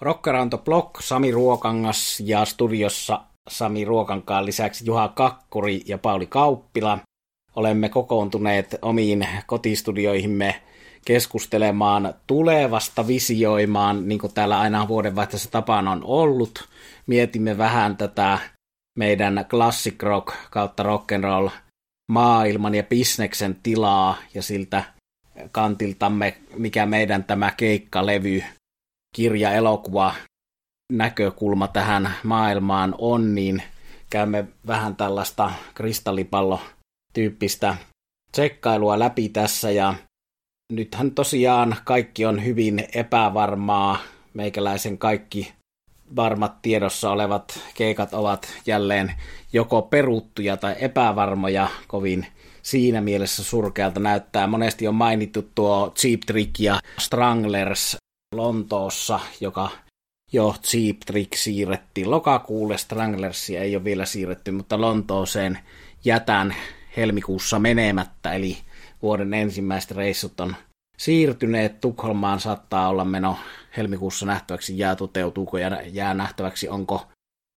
Rockeranto Block, Sami Ruokangas ja studiossa Sami Ruokankaan lisäksi Juha Kakkuri ja Pauli Kauppila. Olemme kokoontuneet omiin kotistudioihimme keskustelemaan tulevasta, visioimaan, niin kuin täällä aina vuodenvaihteessa tapana on ollut. Mietimme vähän tätä meidän classic rock kautta rock'n'roll maailman ja bisneksen tilaa ja siltä kantiltamme, mikä meidän tämä keikkalevy, kirja, elokuva, näkökulma tähän maailmaan on, niin käymme vähän tällaista kristallipallo-tyyppistä tsekkailua läpi tässä ja nythän tosiaan kaikki on hyvin epävarmaa. Meikäläisen kaikki varmat tiedossa olevat keikat ovat jälleen joko peruttuja tai epävarmoja kovin siinä mielessä surkealta näyttää. Monesti on mainittu tuo Cheap Trick ja Stranglers Lontoossa, joka jo Cheap Trick siirrettiin lokakuulle. Stranglersia ei ole vielä siirretty, mutta Lontooseen jätän helmikuussa menemättä, eli vuoden ensimmäiset reissut on siirtyneet. Tukholmaan saattaa olla meno helmikuussa nähtäväksi, jää toteutuuko ja jää nähtäväksi, onko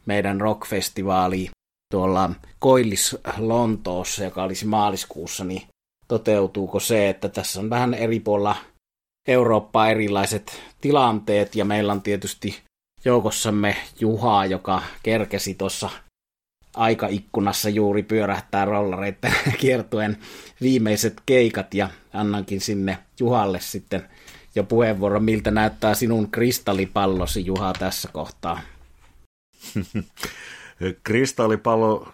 meidän rockfestivaali tuolla Koillis Lontoossa, joka olisi maaliskuussa, niin toteutuuko se, että tässä on vähän eri puolilla Eurooppaa erilaiset tilanteet, ja meillä on tietysti joukossamme Juha, joka kerkesi tuossa aikaikkunassa juuri pyörähtää rollareiden kiertuen viimeiset keikat, ja annankin sinne Juhalle sitten jo puheenvuoro, miltä näyttää sinun kristallipallosi, Juha, tässä kohtaa. Kristallipallo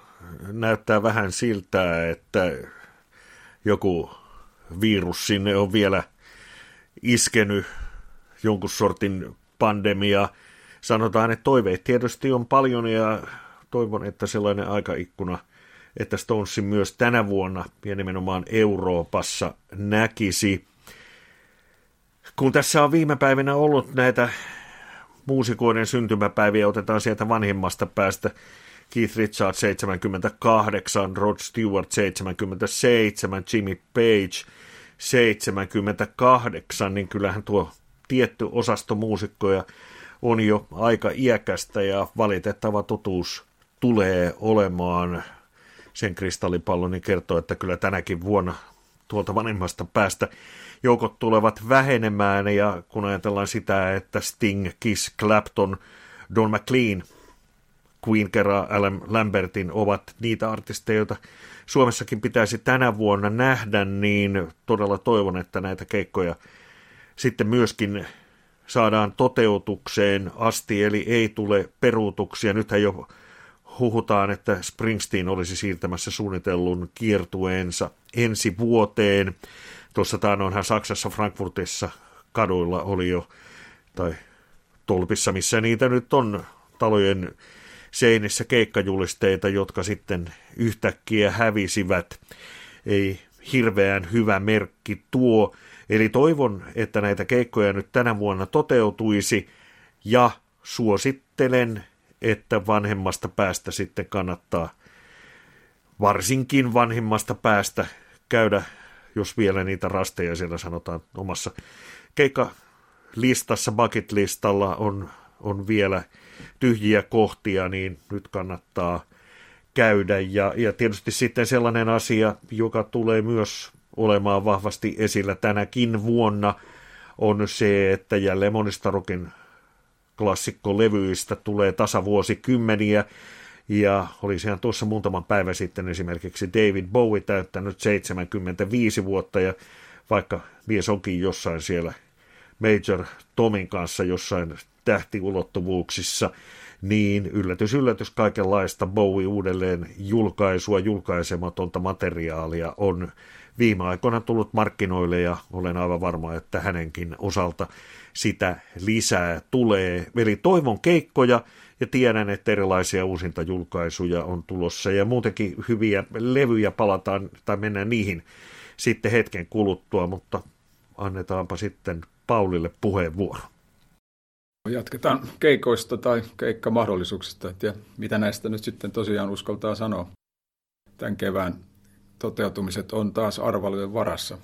näyttää vähän siltä, että joku virus sinne on vielä iskenyt, jonkun sortin pandemia. Sanotaan, että toiveet tietysti on paljon ja toivon, että sellainen aikaikkuna, että Stonesin myös tänä vuonna ja nimenomaan Euroopassa näkisi. Kun tässä on viime päivinä ollut näitä muusikoiden syntymäpäiviä, otetaan sieltä vanhimmasta päästä Keith Richards 78, Rod Stewart 77, Jimmy Page 78, niin kyllähän tuo tietty osasto muusikkoja on jo aika iäkästä ja valitettava totuus tulee olemaan. Sen kristallipallon, niin kertoo, että kyllä tänäkin vuonna tuolta vanhemmasta päästä joukot tulevat vähenemään. Ja kun ajatellaan sitä, että Sting, Kiss, Clapton, Don McLean, Queen kerran Alan Lambertin ovat niitä artisteja, joita Suomessakin pitäisi tänä vuonna nähdä, niin todella toivon, että näitä keikkoja sitten myöskin saadaan toteutukseen asti, eli ei tule peruutuksia. Nythän jo huhutaan, että Springsteen olisi siirtämässä suunnitellun kiertueensa ensi vuoteen. Tuossa taanoinhan Saksassa Frankfurtissa kaduilla oli jo, tai tolpissa, missä niitä nyt on talojen seinissä keikkajulisteita, jotka sitten yhtäkkiä hävisivät. Ei hirveän hyvä merkki tuo. Eli toivon, että näitä keikkoja nyt tänä vuonna toteutuisi ja suosittelen, että vanhemmasta päästä sitten kannattaa varsinkin vanhimmasta päästä käydä jos vielä niitä rasteja siellä sanotaan omassa keikkalistassa, bucket-listalla on, on vielä tyhjiä kohtia, niin nyt kannattaa käydä. Ja, ja tietysti sitten sellainen asia, joka tulee myös olemaan vahvasti esillä tänäkin vuonna, on se, että jälleen monista rokin klassikkolevyistä tulee tasavuosikymmeniä, ja oli sehän tuossa muutaman päivän sitten esimerkiksi David Bowie täyttänyt 75 vuotta ja vaikka mies onkin jossain siellä Major Tomin kanssa jossain tähtiulottuvuuksissa, niin yllätys, yllätys kaikenlaista Bowie uudelleen julkaisua, julkaisematonta materiaalia on viime aikoina tullut markkinoille ja olen aivan varma, että hänenkin osalta sitä lisää tulee. Eli toivon keikkoja ja tiedän, että erilaisia uusintajulkaisuja on tulossa ja muutenkin hyviä levyjä palataan tai mennään niihin sitten hetken kuluttua, mutta annetaanpa sitten Paulille puheenvuoro. Jatketaan keikoista tai keikkamahdollisuuksista, ja mitä näistä nyt sitten tosiaan uskaltaa sanoa. Tämän kevään toteutumiset on taas arvailujen varassa.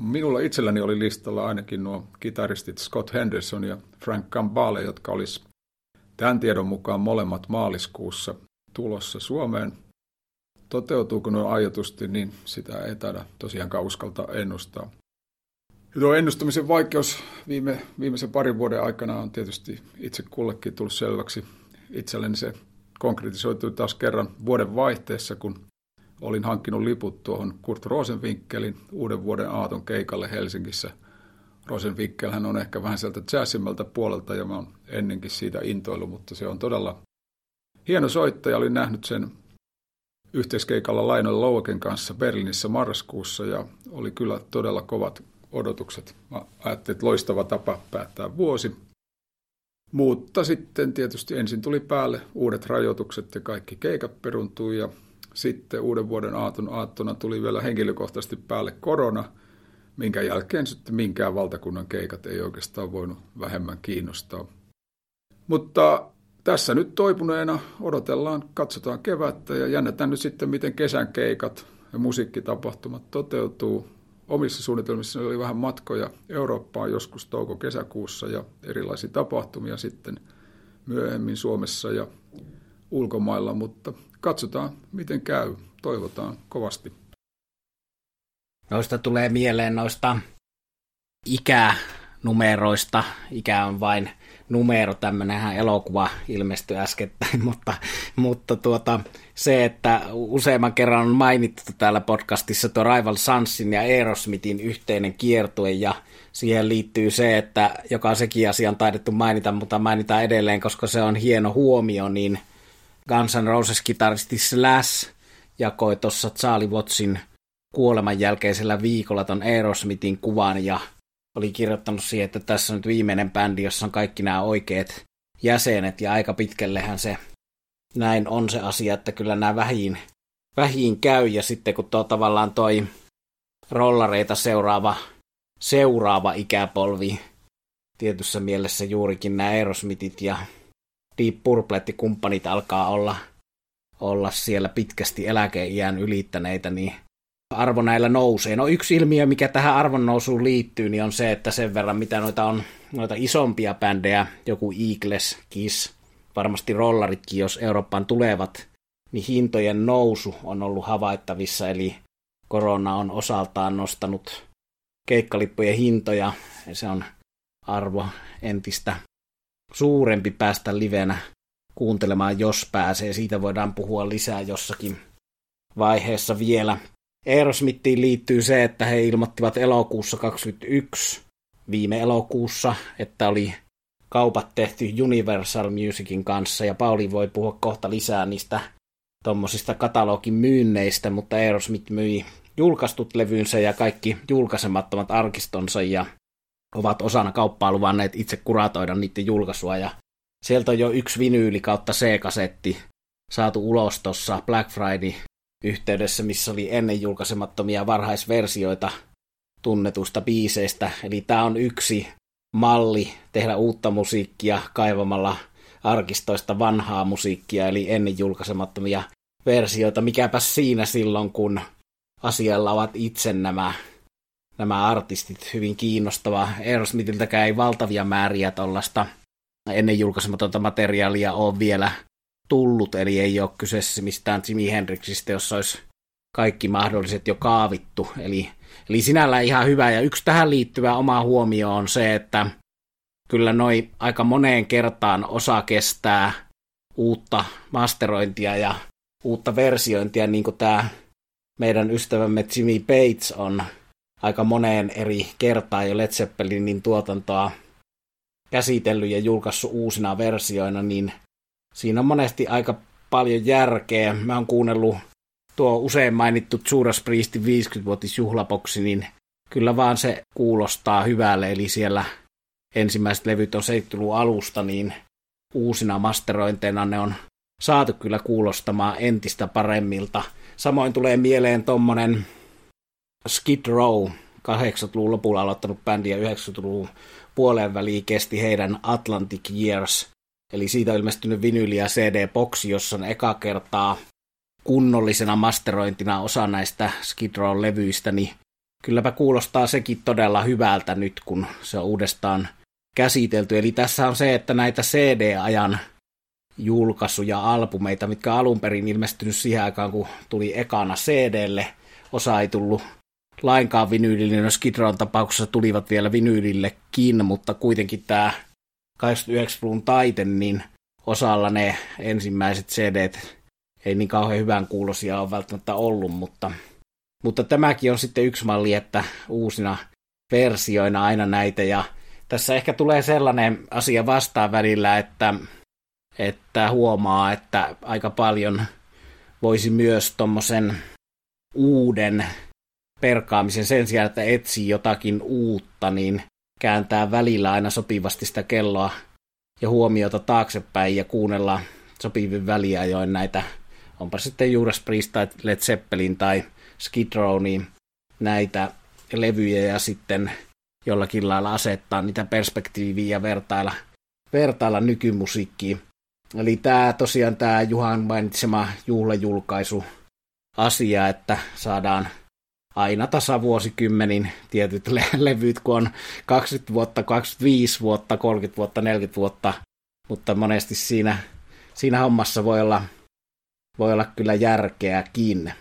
minulla itselläni oli listalla ainakin nuo kitaristit Scott Henderson ja Frank Gambale, jotka olisi tämän tiedon mukaan molemmat maaliskuussa tulossa Suomeen. Toteutuuko nuo ajatusti, niin sitä ei taida tosiaan uskalta ennustaa. Tuo ennustamisen vaikeus viime, viimeisen parin vuoden aikana on tietysti itse kullekin tullut selväksi. Itselleni se konkretisoitui taas kerran vuoden vaihteessa, kun olin hankkinut liput tuohon Kurt Rosenwinkelin uuden vuoden aaton keikalle Helsingissä. Rosenwinkelhän on ehkä vähän sieltä jazzimmältä puolelta ja mä oon ennenkin siitä intoillut, mutta se on todella hieno soittaja. Olin nähnyt sen yhteiskeikalla Lainoilla Louaken kanssa Berliinissä marraskuussa ja oli kyllä todella kovat odotukset. Mä ajattelin, että loistava tapa päättää vuosi. Mutta sitten tietysti ensin tuli päälle uudet rajoitukset ja kaikki keikat peruntui ja sitten uuden vuoden aaton aattona tuli vielä henkilökohtaisesti päälle korona, minkä jälkeen sitten minkään valtakunnan keikat ei oikeastaan voinut vähemmän kiinnostaa. Mutta tässä nyt toipuneena odotellaan, katsotaan kevättä ja jännätään nyt sitten, miten kesän keikat ja musiikkitapahtumat toteutuu. Omissa suunnitelmissa oli vähän matkoja Eurooppaan joskus touko-kesäkuussa ja erilaisia tapahtumia sitten myöhemmin Suomessa ja ulkomailla, mutta katsotaan miten käy. Toivotaan kovasti. Noista tulee mieleen noista ikänumeroista. Ikä on vain numero, tämmöinenhän elokuva ilmestyi äskettäin, mutta, mutta tuota, se, että useamman kerran on mainittu täällä podcastissa tuo Rival Sunsin ja Aerosmithin yhteinen kiertue ja siihen liittyy se, että joka sekin asia on taidettu mainita, mutta mainitaan edelleen, koska se on hieno huomio, niin Guns N' Roses-kitaristi Slash jakoi tuossa Charlie Wattsin kuoleman jälkeisellä viikolla ton Aerosmithin kuvan ja oli kirjoittanut siihen, että tässä on nyt viimeinen bändi, jossa on kaikki nämä oikeat jäsenet ja aika pitkällehän se näin on se asia, että kyllä nämä vähiin, vähiin käy. Ja sitten kun tuo tavallaan toi rollareita seuraava, seuraava ikäpolvi, tietyssä mielessä juurikin nämä Aerosmithit ja Deep Purple-kumppanit alkaa olla, olla siellä pitkästi eläkeiän ylittäneitä, niin arvo näillä nousee. No yksi ilmiö, mikä tähän arvon nousuun liittyy, niin on se, että sen verran mitä noita on noita isompia bändejä, joku Eagles, Kiss, varmasti rollaritkin, jos Eurooppaan tulevat, niin hintojen nousu on ollut havaittavissa, eli korona on osaltaan nostanut keikkalippujen hintoja, ja se on arvo entistä suurempi päästä livenä kuuntelemaan, jos pääsee. Siitä voidaan puhua lisää jossakin vaiheessa vielä. Aerosmithiin liittyy se, että he ilmoittivat elokuussa 2021, viime elokuussa, että oli kaupat tehty Universal Musicin kanssa, ja Pauli voi puhua kohta lisää niistä tuommoisista katalogin myynneistä, mutta Aerosmith myi julkaistut levynsä ja kaikki julkaisemattomat arkistonsa, ja ovat osana kauppaa luvanneet itse kuratoida niiden julkaisua, ja sieltä on jo yksi vinyyli kautta C-kasetti saatu ulos tuossa Black Friday yhteydessä, missä oli ennen julkaisemattomia varhaisversioita tunnetusta biiseistä. Eli tämä on yksi malli tehdä uutta musiikkia kaivamalla arkistoista vanhaa musiikkia, eli ennen julkaisemattomia versioita. Mikäpä siinä silloin, kun asialla ovat itse nämä, nämä artistit hyvin kiinnostava. Aerosmithiltäkään ei valtavia määriä tuollaista ennen julkaisematonta materiaalia ole vielä tullut, eli ei ole kyseessä mistään Jimi Hendrixistä, jossa olisi kaikki mahdolliset jo kaavittu. Eli, eli sinällä ihan hyvä. Ja yksi tähän liittyvä oma huomio on se, että kyllä noi aika moneen kertaan osa kestää uutta masterointia ja uutta versiointia, niin kuin tämä meidän ystävämme Jimmy Bates on aika moneen eri kertaan jo Led Zeppelinin tuotantoa käsitellyt ja julkaissut uusina versioina, niin siinä on monesti aika paljon järkeä. Mä oon kuunnellut tuo usein mainittu Judas Priestin 50-vuotisjuhlaboksi, niin kyllä vaan se kuulostaa hyvälle, eli siellä ensimmäiset levyt on 70 alusta, niin uusina masterointeina ne on saatu kyllä kuulostamaan entistä paremmilta. Samoin tulee mieleen tommonen Skid Row, 80-luvun lopulla aloittanut bändi ja 90-luvun puoleen väliin kesti heidän Atlantic Years, eli siitä on ilmestynyt vinyli- ja CD-boksi, jossa on eka kertaa kunnollisena masterointina osa näistä Skid Row-levyistä, niin kylläpä kuulostaa sekin todella hyvältä nyt, kun se on uudestaan käsitelty. Eli tässä on se, että näitä CD-ajan julkaisuja, albumeita, mitkä alun perin ilmestynyt siihen aikaan, kun tuli ekana CDlle. Osa ei tullut lainkaan vinyylille, no Skidron tapauksessa tulivat vielä vinyylillekin, mutta kuitenkin tämä 89-luvun taite, niin osalla ne ensimmäiset cd ei niin kauhean hyvän kuulosia ole välttämättä ollut, mutta, mutta tämäkin on sitten yksi malli, että uusina versioina aina näitä, ja tässä ehkä tulee sellainen asia vastaan välillä, että, että huomaa, että aika paljon voisi myös tuommoisen uuden perkaamisen sen sijaan, että etsii jotakin uutta, niin kääntää välillä aina sopivasti sitä kelloa ja huomiota taaksepäin ja kuunnella sopivin väliajoin näitä, onpa sitten Judas Priest tai Led Zeppelin tai Skid Row, niin näitä levyjä ja sitten jollakin lailla asettaa niitä perspektiiviä ja vertailla, vertailla nykymusiikkiin. Eli tämä tosiaan tämä Juhan mainitsema juhlajulkaisu asia, että saadaan aina tasavuosikymmenin tietyt le- levyt, kun on 20 vuotta, 25 vuotta, 30 vuotta, 40 vuotta, mutta monesti siinä, siinä hommassa voi olla, voi olla kyllä järkeäkin.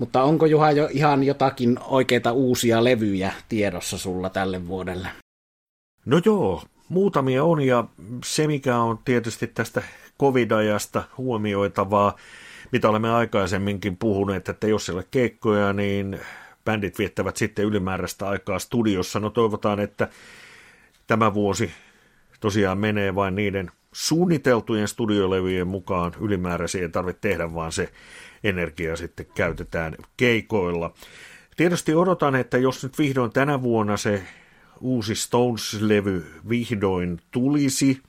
Mutta onko Juha jo ihan jotakin oikeita uusia levyjä tiedossa sulla tälle vuodelle? No joo, muutamia on ja se mikä on tietysti tästä covid-ajasta huomioitavaa, mitä olemme aikaisemminkin puhuneet, että jos ole keikkoja, niin bändit viettävät sitten ylimääräistä aikaa studiossa. No toivotaan, että tämä vuosi tosiaan menee vain niiden suunniteltujen studiolevyjen mukaan. Ylimääräisiä ei tarvitse tehdä, vaan se energia sitten käytetään keikoilla. Tietysti odotan, että jos nyt vihdoin tänä vuonna se uusi Stones-levy vihdoin tulisi,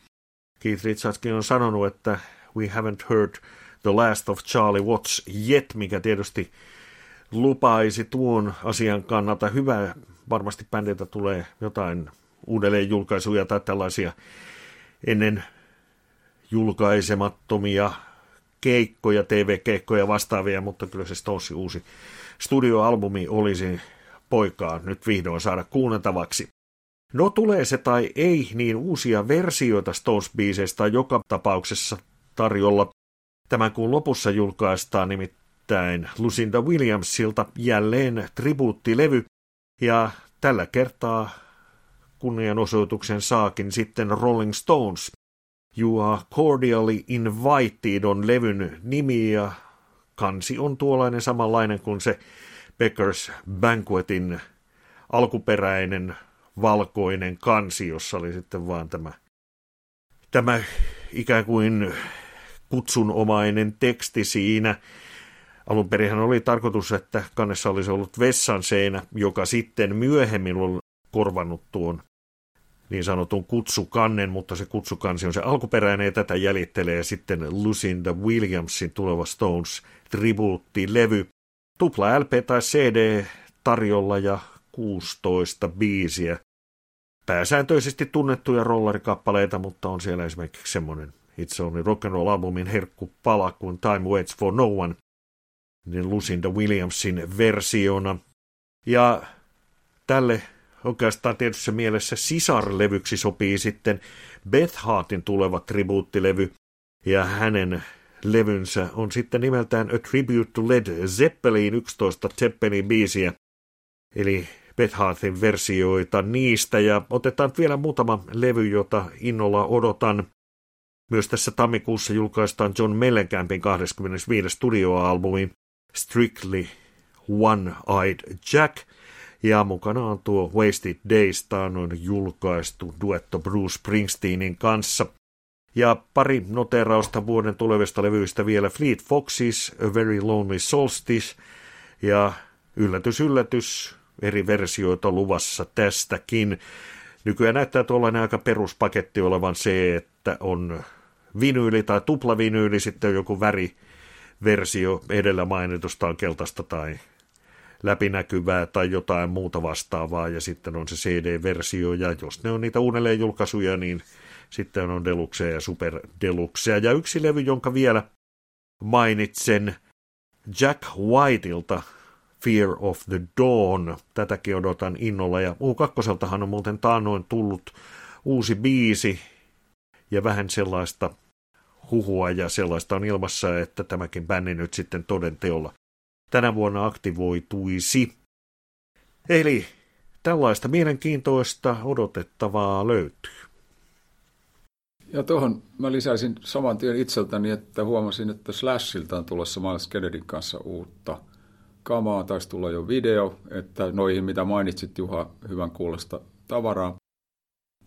Keith Richardskin on sanonut, että we haven't heard the last of Charlie Watts yet, mikä tietysti lupaisi tuon asian kannalta hyvää. Varmasti bändiltä tulee jotain uudelleenjulkaisuja tai tällaisia ennen julkaisemattomia keikkoja, TV-keikkoja vastaavia, mutta kyllä se Stonesin uusi studioalbumi olisi poikaa nyt vihdoin saada kuunneltavaksi. No tulee se tai ei, niin uusia versioita Stones-biiseistä joka tapauksessa tarjolla. Tämän kuun lopussa julkaistaan nimittäin nimittäin Lucinda Williamsilta jälleen tribuuttilevy, ja tällä kertaa kunnianosoituksen saakin sitten Rolling Stones. You are cordially invited on levyn nimi ja kansi on tuollainen samanlainen kuin se Beckers Banquetin alkuperäinen valkoinen kansi, jossa oli sitten vaan tämä, tämä ikään kuin kutsunomainen teksti siinä. Alun perin oli tarkoitus, että kannessa olisi ollut vessan seinä, joka sitten myöhemmin on korvannut tuon niin sanotun kutsukannen, mutta se kutsukansi on se alkuperäinen ja tätä jäljittelee sitten Lucinda Williamsin tuleva Stones tribuuttilevy. Tupla LP tai CD tarjolla ja 16 biisiä. Pääsääntöisesti tunnettuja rollerikappaleita, mutta on siellä esimerkiksi semmoinen It's Only Rock and Roll albumin herkku pala kuin Time Waits for No One, niin Lucinda Williamsin versiona. Ja tälle oikeastaan tietyssä mielessä sisarlevyksi sopii sitten Beth Hartin tuleva tribuuttilevy, ja hänen levynsä on sitten nimeltään A Tribute to Led Zeppelin 11 Zeppelin biisiä, eli Beth Hartin versioita niistä, ja otetaan vielä muutama levy, jota innolla odotan. Myös tässä tammikuussa julkaistaan John Mellencampin 25. studioalbumi, Strictly One-Eyed Jack, ja mukana on tuo Wasted Days, on julkaistu duetto Bruce Springsteenin kanssa. Ja pari noterausta vuoden tulevista levyistä vielä Fleet Foxes, A Very Lonely Solstice ja yllätys yllätys, eri versioita luvassa tästäkin. Nykyään näyttää tuollainen aika peruspaketti olevan se, että on vinyyli tai tuplavinyyli, sitten joku väri versio edellä mainitusta on keltaista tai läpinäkyvää tai jotain muuta vastaavaa, ja sitten on se CD-versio, ja jos ne on niitä uudelleenjulkaisuja, niin sitten on deluxeja ja super. Ja yksi levy, jonka vielä mainitsen, Jack Whiteilta Fear of the Dawn. Tätäkin odotan innolla. Ja U2 on muuten taannoin tullut uusi biisi ja vähän sellaista huhua ja sellaista on ilmassa, että tämäkin bändi nyt sitten toden teolla tänä vuonna aktivoituisi. Eli tällaista mielenkiintoista odotettavaa löytyy. Ja tuohon mä lisäisin saman tien itseltäni, että huomasin, että Slashilta on tulossa Miles Kennedyn kanssa uutta kamaa. Taisi tulla jo video, että noihin mitä mainitsit Juha, hyvän kuulosta tavaraa.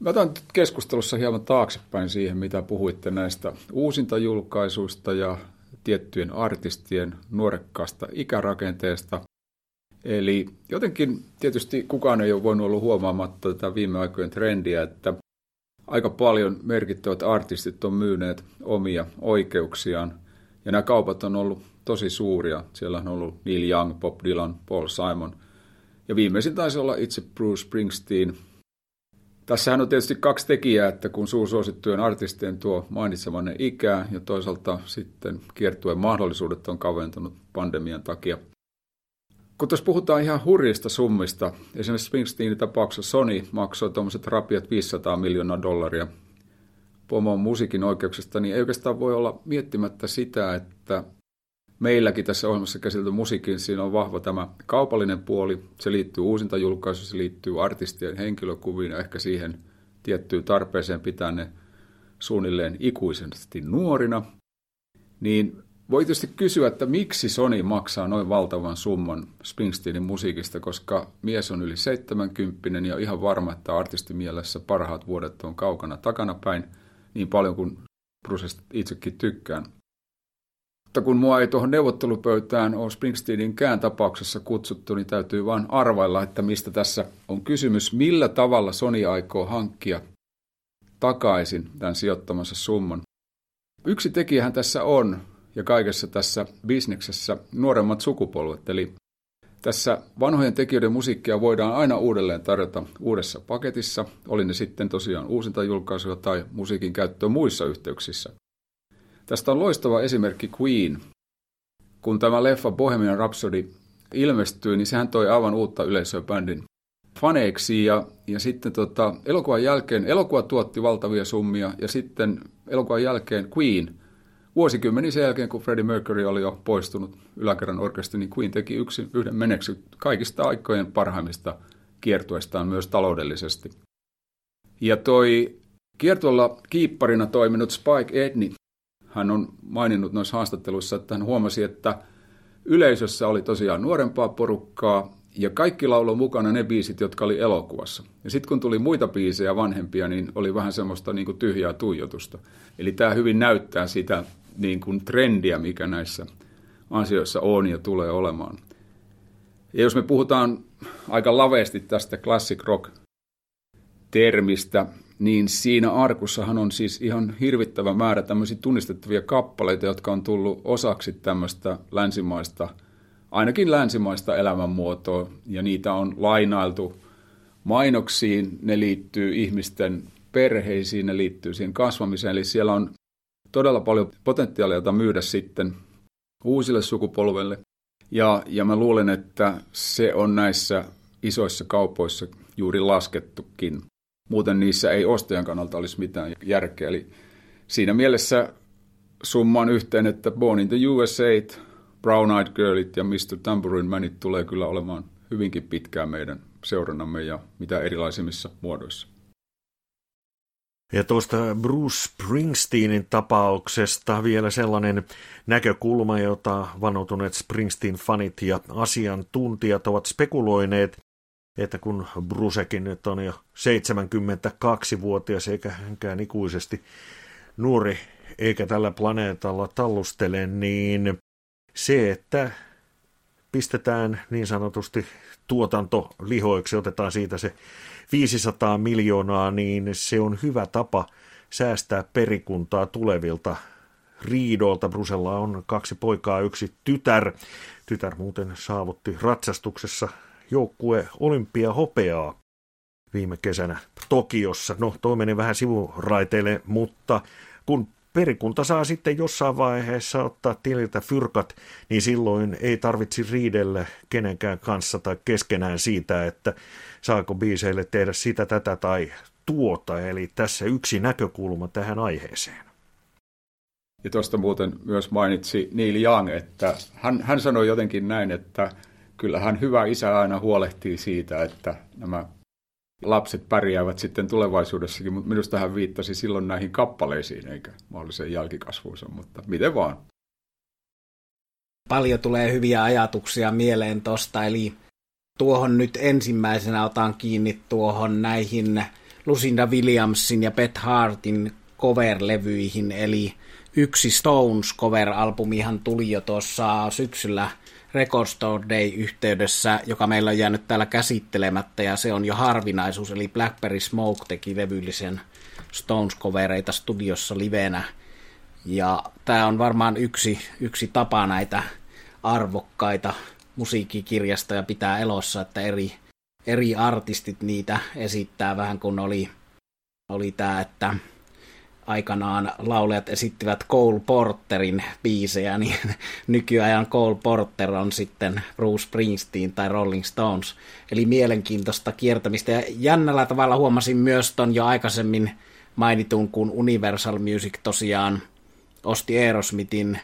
Mä otan keskustelussa hieman taaksepäin siihen, mitä puhuitte näistä uusintajulkaisuista ja tiettyjen artistien nuorekkaasta ikärakenteesta. Eli jotenkin tietysti kukaan ei ole voinut olla huomaamatta tätä viime aikojen trendiä, että aika paljon merkittävät artistit on myyneet omia oikeuksiaan. Ja nämä kaupat on ollut tosi suuria. Siellä on ollut Neil Young, Bob Dylan, Paul Simon. Ja viimeisin taisi olla itse Bruce Springsteen. Tässähän on tietysti kaksi tekijää, että kun suosittujen artistien tuo mainitsemanne ikää ja toisaalta sitten kiertuen mahdollisuudet on kaventunut pandemian takia – kun tuossa puhutaan ihan hurjista summista, esimerkiksi Springsteenin tapauksessa Sony maksoi tuommoiset rapiat 500 miljoonaa dollaria pomon musiikin oikeuksista, niin ei oikeastaan voi olla miettimättä sitä, että meilläkin tässä ohjelmassa käsitelty musiikin, siinä on vahva tämä kaupallinen puoli, se liittyy uusintajulkaisuun, se liittyy artistien henkilökuviin ja ehkä siihen tiettyyn tarpeeseen pitää ne suunnilleen ikuisesti nuorina, niin voi tietysti kysyä, että miksi Sony maksaa noin valtavan summan Springsteenin musiikista, koska mies on yli 70 ja ihan varma, että artistimielessä parhaat vuodet on kaukana takanapäin niin paljon kuin Brucesta itsekin tykkään. Mutta kun mua ei tuohon neuvottelupöytään ole Springsteenin kään tapauksessa kutsuttu, niin täytyy vain arvailla, että mistä tässä on kysymys, millä tavalla Sony aikoo hankkia takaisin tämän sijoittamansa summan. Yksi tekijähän tässä on, ja kaikessa tässä bisneksessä nuoremmat sukupolvet. Eli tässä vanhojen tekijöiden musiikkia voidaan aina uudelleen tarjota uudessa paketissa, oli ne sitten tosiaan uusintajulkaisuja tai musiikin käyttöä muissa yhteyksissä. Tästä on loistava esimerkki Queen. Kun tämä leffa Bohemian Rhapsody ilmestyi, niin sehän toi aivan uutta yleisöä bändin faneiksi ja, ja sitten tota, elokuvan jälkeen, elokuva tuotti valtavia summia ja sitten elokuvan jälkeen Queen – vuosikymmeni sen jälkeen, kun Freddie Mercury oli jo poistunut yläkerran orkesti, niin Queen teki yksin, yhden meneksy kaikista aikojen parhaimmista kiertueistaan myös taloudellisesti. Ja toi kiertueella kiipparina toiminut Spike Edney, hän on maininnut noissa haastatteluissa, että hän huomasi, että yleisössä oli tosiaan nuorempaa porukkaa ja kaikki laulo mukana ne biisit, jotka oli elokuvassa. Ja sitten kun tuli muita biisejä vanhempia, niin oli vähän semmoista niin kuin tyhjää tuijotusta. Eli tämä hyvin näyttää sitä niin kuin trendiä, mikä näissä asioissa on ja tulee olemaan. Ja jos me puhutaan aika laveasti tästä classic rock termistä, niin siinä arkussahan on siis ihan hirvittävä määrä tämmöisiä tunnistettavia kappaleita, jotka on tullut osaksi tämmöistä länsimaista, ainakin länsimaista elämänmuotoa, ja niitä on lainailtu mainoksiin, ne liittyy ihmisten perheisiin, ne liittyy siihen kasvamiseen, eli siellä on todella paljon potentiaalia, jota myydä sitten uusille sukupolvelle. Ja, ja mä luulen, että se on näissä isoissa kaupoissa juuri laskettukin. Muuten niissä ei ostajan kannalta olisi mitään järkeä. Eli siinä mielessä summaan yhteen, että Born in the USA, Brown Eyed Girlit ja Mr. Tambourine Manit tulee kyllä olemaan hyvinkin pitkään meidän seurannamme ja mitä erilaisimmissa muodoissa. Ja tuosta Bruce Springsteenin tapauksesta vielä sellainen näkökulma, jota vanoutuneet Springsteen-fanit ja asiantuntijat ovat spekuloineet, että kun Brucekin nyt on jo 72-vuotias eikä hänkään ikuisesti nuori eikä tällä planeetalla tallustele, niin se, että pistetään niin sanotusti tuotantolihoiksi, otetaan siitä se 500 miljoonaa, niin se on hyvä tapa säästää perikuntaa tulevilta riidolta. Brusella on kaksi poikaa, yksi tytär. Tytär muuten saavutti ratsastuksessa joukkue olympia hopeaa viime kesänä Tokiossa. No, toi meni vähän sivuraiteille, mutta kun perikunta saa sitten jossain vaiheessa ottaa tililtä fyrkat, niin silloin ei tarvitsi riidellä kenenkään kanssa tai keskenään siitä, että saako biiseille tehdä sitä, tätä tai tuota. Eli tässä yksi näkökulma tähän aiheeseen. Ja tuosta muuten myös mainitsi Neil Young, että hän, hän sanoi jotenkin näin, että kyllähän hyvä isä aina huolehtii siitä, että nämä lapset pärjäävät sitten tulevaisuudessakin, mutta minusta hän viittasi silloin näihin kappaleisiin eikä mahdolliseen jälkikasvuunsa, mutta miten vaan. Paljon tulee hyviä ajatuksia mieleen tosta, eli tuohon nyt ensimmäisenä otan kiinni tuohon näihin Lucinda Williamsin ja Beth Hartin cover-levyihin, eli yksi Stones cover-albumihan tuli jo tuossa syksyllä Record Store Day-yhteydessä, joka meillä on jäänyt täällä käsittelemättä, ja se on jo harvinaisuus, eli Blackberry Smoke teki levyllisen Stones-kovereita studiossa livenä, ja tämä on varmaan yksi, yksi tapa näitä arvokkaita musiikkikirjastoja pitää elossa, että eri, eri artistit niitä esittää vähän kun oli, oli tämä, että aikanaan laulajat esittivät Cole Porterin biisejä, niin nykyajan Cole Porter on sitten Bruce Springsteen tai Rolling Stones. Eli mielenkiintoista kiertämistä. Ja jännällä tavalla huomasin myös ton jo aikaisemmin mainitun, kun Universal Music tosiaan osti Aerosmithin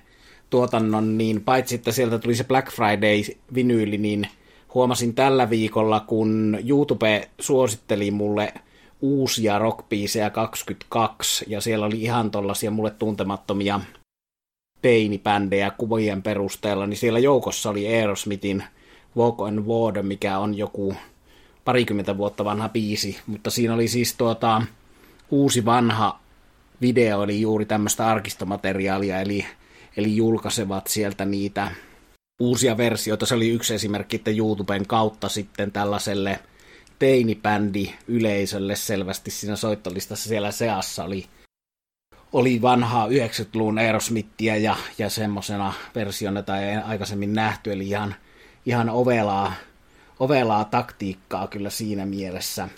tuotannon, niin paitsi että sieltä tuli se Black Friday-vinyyli, niin huomasin tällä viikolla, kun YouTube suositteli mulle – uusia rockbiisejä 22, ja siellä oli ihan tollasia mulle tuntemattomia teinibändejä kuvien perusteella, niin siellä joukossa oli Aerosmithin Walk on Water, mikä on joku parikymmentä vuotta vanha biisi, mutta siinä oli siis tuota, uusi vanha video, eli juuri tämmöistä arkistomateriaalia, eli, eli julkaisevat sieltä niitä uusia versioita. Se oli yksi esimerkki, että YouTuben kautta sitten tällaiselle – teinibändi yleisölle selvästi siinä soittolistassa siellä seassa oli, oli vanhaa 90-luvun Aerosmithia ja, ja semmoisena versiona, jota ei aikaisemmin nähty, eli ihan, ihan ovelaa, ovelaa taktiikkaa kyllä siinä mielessä.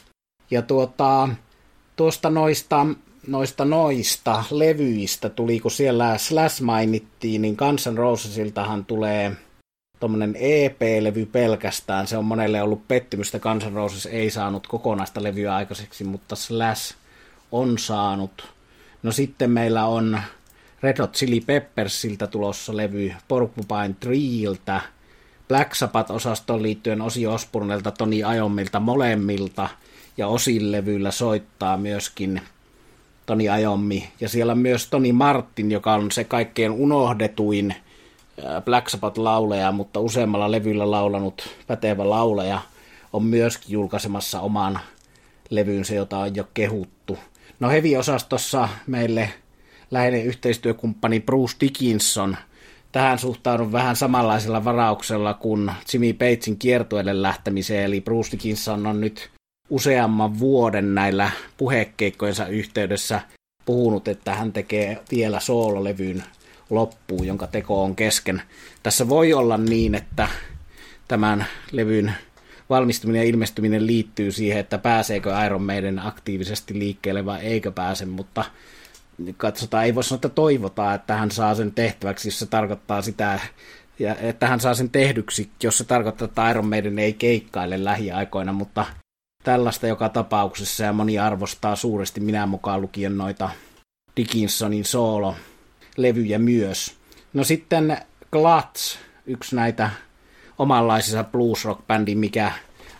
Ja tuota, tuosta noista, noista noista levyistä tuli, kun siellä Slash mainittiin, niin Guns N' Rosesiltahan tulee tuommoinen EP-levy pelkästään. Se on monelle ollut pettymystä. Guns N' Roses ei saanut kokonaista levyä aikaiseksi, mutta Slash on saanut. No sitten meillä on Red Hot Chili Peppersiltä tulossa levy Porcupine Treeltä, Black Sabbath-osastoon liittyen Osi Osbornelta, Toni Ajommilta molemmilta, ja Osin levyllä soittaa myöskin Toni Ajommi. Ja siellä myös Toni Martin, joka on se kaikkein unohdetuin Black Sabbath-lauleja, mutta useammalla levyllä laulanut pätevä lauleja on myöskin julkaisemassa oman levynsä, jota on jo kehuttu. No Heavy-osastossa meille läheinen yhteistyökumppani Bruce Dickinson. Tähän suhtaudun vähän samanlaisella varauksella kuin Jimmy Pagein kiertueelle lähtemiseen, eli Bruce Dickinson on nyt useamman vuoden näillä puhekeikkojensa yhteydessä puhunut, että hän tekee vielä soololevyn loppuun, jonka teko on kesken. Tässä voi olla niin, että tämän levyn valmistuminen ja ilmestyminen liittyy siihen, että pääseekö Iron Maiden aktiivisesti liikkeelle vai eikö pääse, mutta katsotaan, ei voi sanoa, että toivotaan, että hän saa sen tehtäväksi, jos se tarkoittaa sitä, ja että hän saa sen tehdyksi, jos se tarkoittaa, että Iron Maiden ei keikkaile lähiaikoina, mutta tällaista joka tapauksessa ja moni arvostaa suuresti minä mukaan lukien noita Dickinsonin soolo levyjä myös. No sitten Glatz, yksi näitä omanlaisissa blues rock bändi, mikä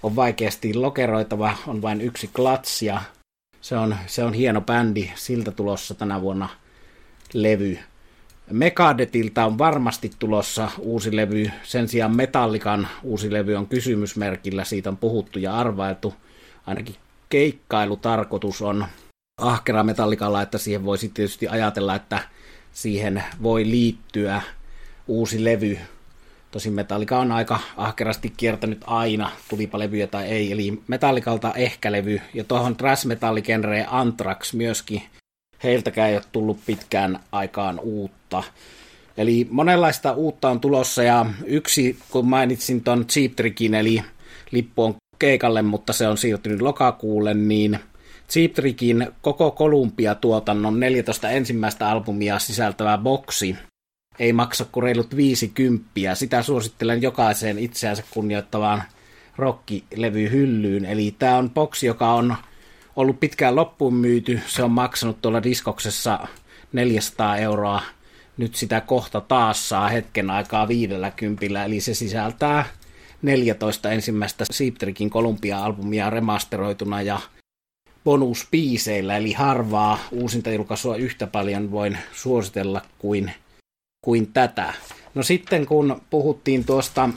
on vaikeasti lokeroitava, on vain yksi Glatz ja se on, se on hieno bändi, siltä tulossa tänä vuonna levy. Megadetilta on varmasti tulossa uusi levy, sen sijaan Metallikan uusi levy on kysymysmerkillä, siitä on puhuttu ja arvailtu. Ainakin keikkailutarkoitus on ahkera Metallikalla, että siihen voisi tietysti ajatella, että siihen voi liittyä uusi levy. Tosin Metallica on aika ahkerasti kiertänyt aina, tulipa levyjä tai ei, eli Metallicalta ehkä levy, ja tuohon thrash metalligenreen Anthrax myöskin, heiltäkään ei ole tullut pitkään aikaan uutta. Eli monenlaista uutta on tulossa, ja yksi, kun mainitsin ton Cheap Trickin, eli lippu on keikalle, mutta se on siirtynyt lokakuulle, niin Cheap koko Columbia-tuotannon 14 ensimmäistä albumia sisältävä boksi ei maksa kuin reilut 50. Sitä suosittelen jokaiseen itseänsä kunnioittavaan rockilevyhyllyyn. Eli tämä on boksi, joka on ollut pitkään loppuun myyty. Se on maksanut tuolla diskoksessa 400 euroa. Nyt sitä kohta taas saa hetken aikaa 50, eli se sisältää 14 ensimmäistä Siiptrikin Columbia-albumia remasteroituna ja bonuspiiseillä, eli harvaa uusinta julkaisua yhtä paljon voin suositella kuin, kuin tätä. No sitten kun puhuttiin tuosta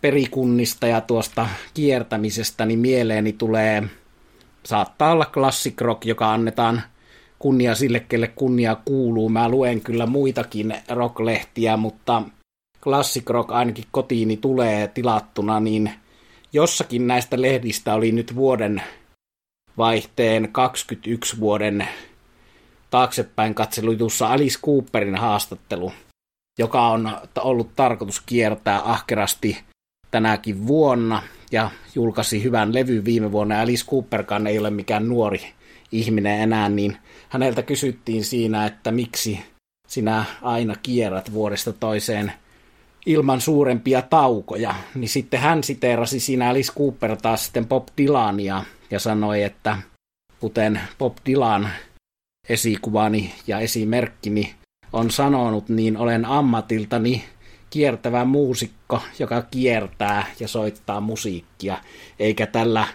perikunnista ja tuosta kiertämisestä, niin mieleeni tulee, saattaa olla Classic Rock, joka annetaan kunnia sille, kelle kunnia kuuluu. Mä luen kyllä muitakin rocklehtiä, mutta Classic Rock ainakin kotiini tulee tilattuna, niin jossakin näistä lehdistä oli nyt vuoden vaihteen 21 vuoden taaksepäin katseluitussa Alice Cooperin haastattelu, joka on ollut tarkoitus kiertää ahkerasti tänäkin vuonna ja julkaisi hyvän levy viime vuonna. Alice Cooperkaan ei ole mikään nuori ihminen enää, niin häneltä kysyttiin siinä, että miksi sinä aina kierrät vuodesta toiseen ilman suurempia taukoja, niin sitten hän siteerasi siinä Alice Cooper taas sitten Bob Dylania ja sanoi, että kuten Bob Dylan esikuvani ja esimerkkini on sanonut, niin olen ammatiltani kiertävä muusikko, joka kiertää ja soittaa musiikkia, eikä tällä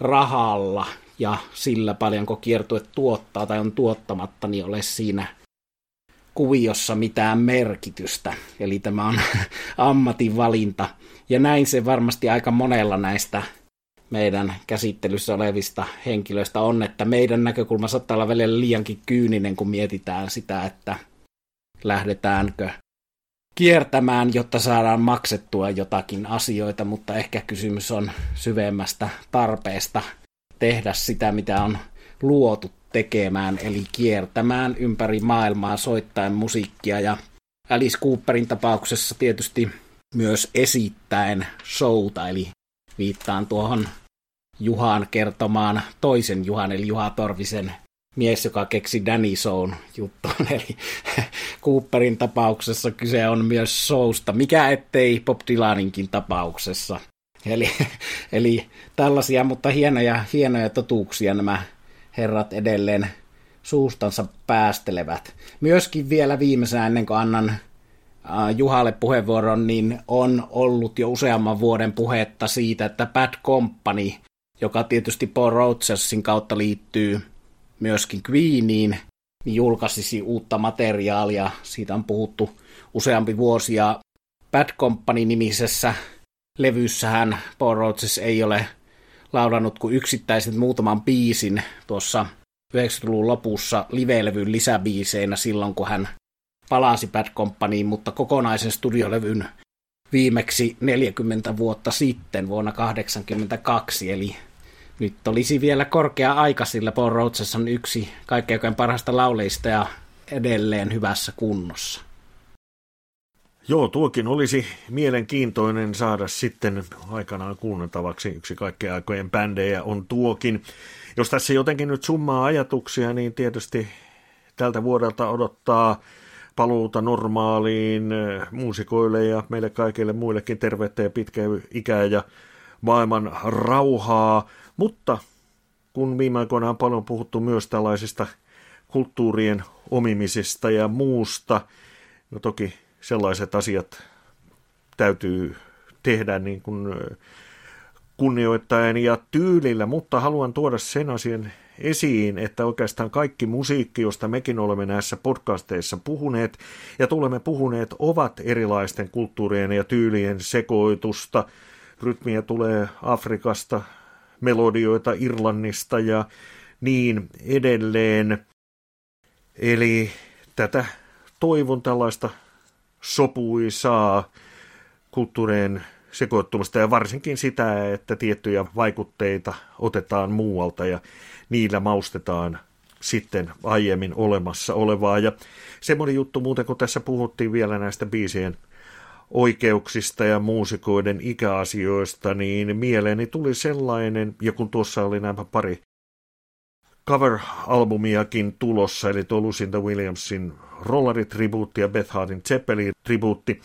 rahalla ja sillä paljonko kiertue tuottaa tai on tuottamatta, niin ole siinä kuviossa mitään merkitystä. Eli tämä on ammatinvalinta. Ja näin se varmasti aika monella näistä meidän käsittelyssä olevista henkilöistä on, että meidän näkökulma saattaa olla välillä liiankin kyyninen, kun mietitään sitä, että lähdetäänkö kiertämään, jotta saadaan maksettua jotakin asioita, mutta ehkä kysymys on syvemmästä tarpeesta tehdä sitä, mitä on luotu tekemään, eli kiertämään ympäri maailmaa soittaen musiikkia ja Alice Cooperin tapauksessa tietysti myös esittäen showta, eli viittaan tuohon Juhan kertomaan toisen Juhan, eli Juha Torvisen mies, joka keksi Danny Shown juttu. Eli Cooperin tapauksessa kyse on myös showsta, mikä ettei Bob Dylaninkin tapauksessa. Eli, eli tällaisia, mutta hienoja, hienoja totuuksia nämä herrat edelleen suustansa päästelevät. Myöskin vielä viimeisenä ennen kuin annan Juhalle puheenvuoron, niin on ollut jo useamman vuoden puhetta siitä, että Bad Company, joka tietysti Paul Rogersin kautta liittyy myöskin Queeniin, niin julkaisisi uutta materiaalia. Siitä on puhuttu useampi vuosi ja Bad Company-nimisessä levyssähän Paul Rogers ei ole laulannut kuin yksittäiset muutaman biisin tuossa 90-luvun lopussa live-levyn lisäbiiseinä silloin, kun hän palasi Bad Companyin, mutta kokonaisen studiolevyn viimeksi 40 vuotta sitten, vuonna 1982, eli nyt olisi vielä korkea aika, sillä Paul Rhodes on yksi kaikkein parhaista lauleista ja edelleen hyvässä kunnossa. Joo, tuokin olisi mielenkiintoinen saada sitten aikanaan kuunneltavaksi. Yksi kaikkien aikojen bändejä on tuokin. Jos tässä jotenkin nyt summaa ajatuksia, niin tietysti tältä vuodelta odottaa paluuta normaaliin eh, muusikoille ja meille kaikille muillekin terveyttä ja pitkää ikää ja maailman rauhaa. Mutta kun viime aikoina on paljon puhuttu myös tällaisista kulttuurien omimisesta ja muusta, no toki sellaiset asiat täytyy tehdä niin kuin kunnioittaen ja tyylillä, mutta haluan tuoda sen asian esiin, että oikeastaan kaikki musiikki, josta mekin olemme näissä podcasteissa puhuneet ja tulemme puhuneet, ovat erilaisten kulttuurien ja tyylien sekoitusta. Rytmiä tulee Afrikasta, melodioita Irlannista ja niin edelleen. Eli tätä toivon tällaista sopuisaa kulttuurien sekoittumista ja varsinkin sitä, että tiettyjä vaikutteita otetaan muualta ja niillä maustetaan sitten aiemmin olemassa olevaa. Ja semmoinen juttu muuten, kun tässä puhuttiin vielä näistä biisien oikeuksista ja muusikoiden ikäasioista, niin mieleeni tuli sellainen, ja kun tuossa oli nämä pari cover-albumiakin tulossa, eli tuo Lucinda Williamsin Rollari-tribuutti ja Beth Hardin Zeppelin-tribuutti,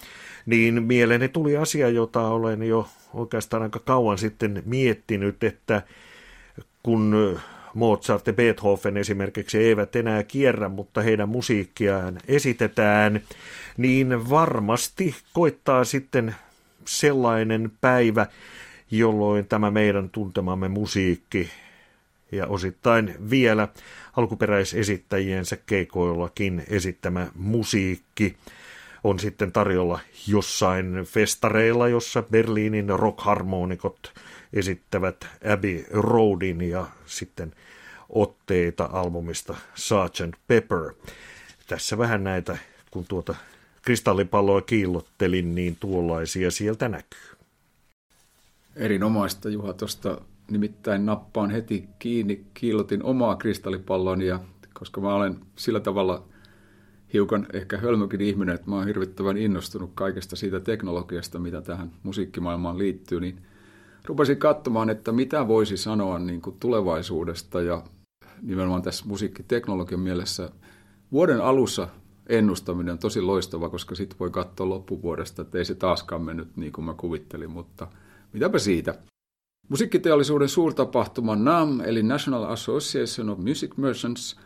niin mieleeni tuli asia, jota olen jo oikeastaan aika kauan sitten miettinyt, että kun Mozart ja Beethoven esimerkiksi eivät enää kierrä, mutta heidän musiikkiaan esitetään, niin varmasti koittaa sitten sellainen päivä, jolloin tämä meidän tuntemamme musiikki ja osittain vielä alkuperäisesittäjiensä keikoillakin esittämä musiikki on sitten tarjolla jossain festareilla, jossa Berliinin rockharmonikot esittävät Abbey Roadin ja sitten otteita albumista Sgt. Pepper. Tässä vähän näitä, kun tuota kristallipalloa kiillottelin, niin tuollaisia sieltä näkyy. Erinomaista Juha tuosta nimittäin nappaan heti kiinni, kiillotin omaa kristallipalloni ja koska mä olen sillä tavalla hiukan ehkä hölmökin ihminen, että mä oon hirvittävän innostunut kaikesta siitä teknologiasta, mitä tähän musiikkimaailmaan liittyy, niin rupesin katsomaan, että mitä voisi sanoa niin kuin tulevaisuudesta ja nimenomaan tässä musiikkiteknologian mielessä. Vuoden alussa ennustaminen on tosi loistava, koska sitten voi katsoa loppuvuodesta, että ei se taaskaan mennyt niin kuin mä kuvittelin, mutta mitäpä siitä. Musiikkiteollisuuden suurtapahtuma NAM, eli National Association of Music Merchants,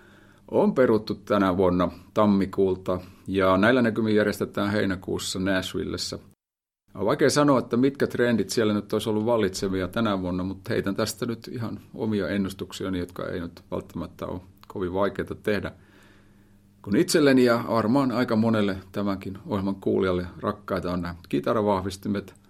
on peruttu tänä vuonna tammikuulta, ja näillä näkymin järjestetään heinäkuussa Nashvillessä. On vaikea sanoa, että mitkä trendit siellä nyt olisi ollut vallitsevia tänä vuonna, mutta heitän tästä nyt ihan omia ennustuksiani, jotka ei nyt välttämättä ole kovin vaikeita tehdä. Kun itselleni ja varmaan aika monelle tämänkin ohjelman kuulijalle rakkaita on nämä kitaravahvistimet –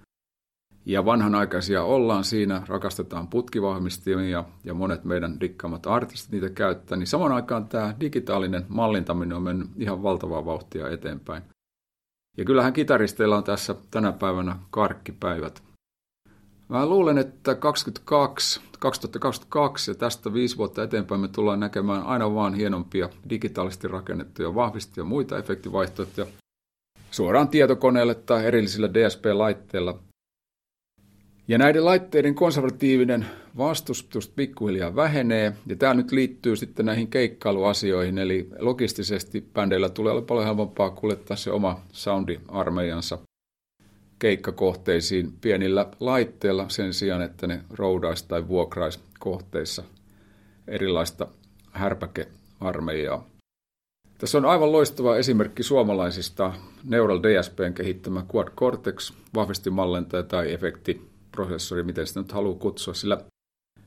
ja vanhanaikaisia ollaan siinä, rakastetaan putkivahvistimia ja monet meidän rikkaamat artistit niitä käyttää, niin saman aikaan tämä digitaalinen mallintaminen on mennyt ihan valtavaa vauhtia eteenpäin. Ja kyllähän kitaristeilla on tässä tänä päivänä karkkipäivät. Mä luulen, että 22, 2022 ja tästä viisi vuotta eteenpäin me tullaan näkemään aina vaan hienompia digitaalisesti rakennettuja vahvistia ja muita efektivaihtoehtoja suoraan tietokoneelle tai erillisillä DSP-laitteilla ja näiden laitteiden konservatiivinen vastustus pikkuhiljaa vähenee, ja tämä nyt liittyy sitten näihin keikkailuasioihin, eli logistisesti bändeillä tulee olla paljon helpompaa kuljettaa se oma soundi-armeijansa keikkakohteisiin pienillä laitteilla sen sijaan, että ne roudaisi tai vuokraisi kohteissa erilaista härpäkearmeijaa. Tässä on aivan loistava esimerkki suomalaisista Neural DSPn kehittämä Quad Cortex, vahvistimallentaja tai efekti prosessori, miten sitä nyt haluaa kutsua, sillä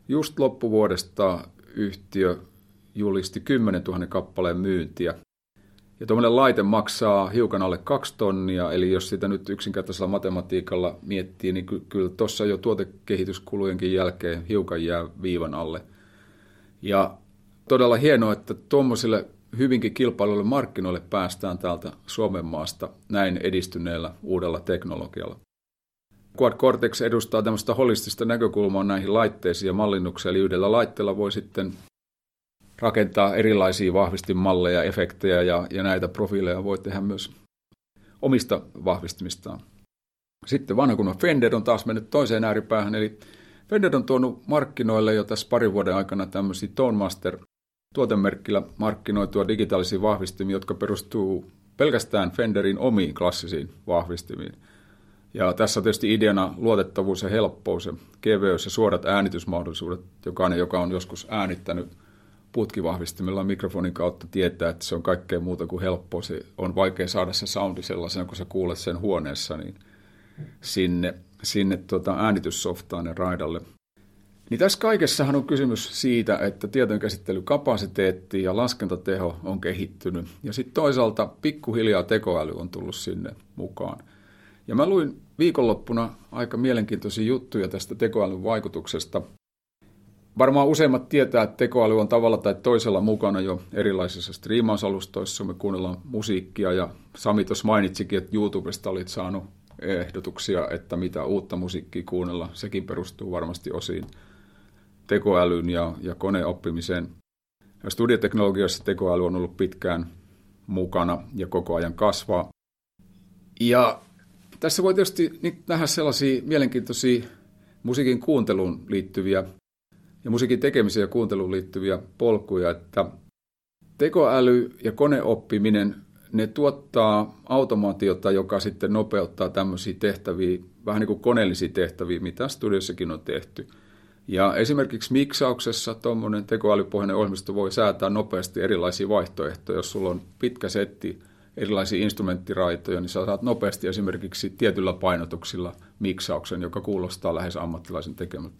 just loppuvuodesta yhtiö julisti 10 000 kappaleen myyntiä. Ja tuommoinen laite maksaa hiukan alle kaksi tonnia, eli jos sitä nyt yksinkertaisella matematiikalla miettii, niin ky- kyllä tuossa jo tuotekehityskulujenkin jälkeen hiukan jää viivan alle. Ja todella hienoa, että tuommoisille hyvinkin kilpailuille markkinoille päästään täältä Suomen maasta näin edistyneellä uudella teknologialla. Quad Cortex edustaa tämmöistä holistista näkökulmaa näihin laitteisiin ja mallinnukseen, eli yhdellä laitteella voi sitten rakentaa erilaisia vahvistinmalleja, efektejä ja, ja näitä profiileja voi tehdä myös omista vahvistimistaan. Sitten vanha kunnon Fender on taas mennyt toiseen ääripäähän, eli Fender on tuonut markkinoille jo tässä parin vuoden aikana tämmöisiä Tonemaster tuotemerkkillä markkinoitua digitaalisia vahvistimia, jotka perustuu pelkästään Fenderin omiin klassisiin vahvistimiin – ja tässä on tietysti ideana luotettavuus ja helppous ja keveys ja suorat äänitysmahdollisuudet. Jokainen, joka on joskus äänittänyt putkivahvistimella mikrofonin kautta, tietää, että se on kaikkea muuta kuin helppoa. Se on vaikea saada se soundi sellaisena, kun sä kuulet sen huoneessa, niin sinne, sinne tuota äänityssoftaan ja raidalle. Niin tässä kaikessahan on kysymys siitä, että tietojenkäsittelykapasiteetti ja laskentateho on kehittynyt. Ja sitten toisaalta pikkuhiljaa tekoäly on tullut sinne mukaan. Ja mä luin viikonloppuna aika mielenkiintoisia juttuja tästä tekoälyn vaikutuksesta. Varmaan useimmat tietää, että tekoäly on tavalla tai toisella mukana jo erilaisissa striimausalustoissa. Me kuunnellaan musiikkia ja Sami tuossa mainitsikin, että YouTubesta olit saanut ehdotuksia, että mitä uutta musiikkia kuunnella. Sekin perustuu varmasti osiin tekoälyn ja, ja koneoppimiseen. Ja studioteknologiassa tekoäly on ollut pitkään mukana ja koko ajan kasvaa. Ja tässä voi tietysti nähdä sellaisia mielenkiintoisia musiikin kuunteluun liittyviä ja musiikin tekemiseen ja kuunteluun liittyviä polkuja, että tekoäly ja koneoppiminen, ne tuottaa automaatiota, joka sitten nopeuttaa tämmöisiä tehtäviä, vähän niin kuin koneellisia tehtäviä, mitä studiossakin on tehty. Ja esimerkiksi miksauksessa tuommoinen tekoälypohjainen ohjelmisto voi säätää nopeasti erilaisia vaihtoehtoja. Jos sulla on pitkä setti erilaisia instrumenttiraitoja, niin sä saat nopeasti esimerkiksi tietyllä painotuksilla miksauksen, joka kuulostaa lähes ammattilaisen tekemältä.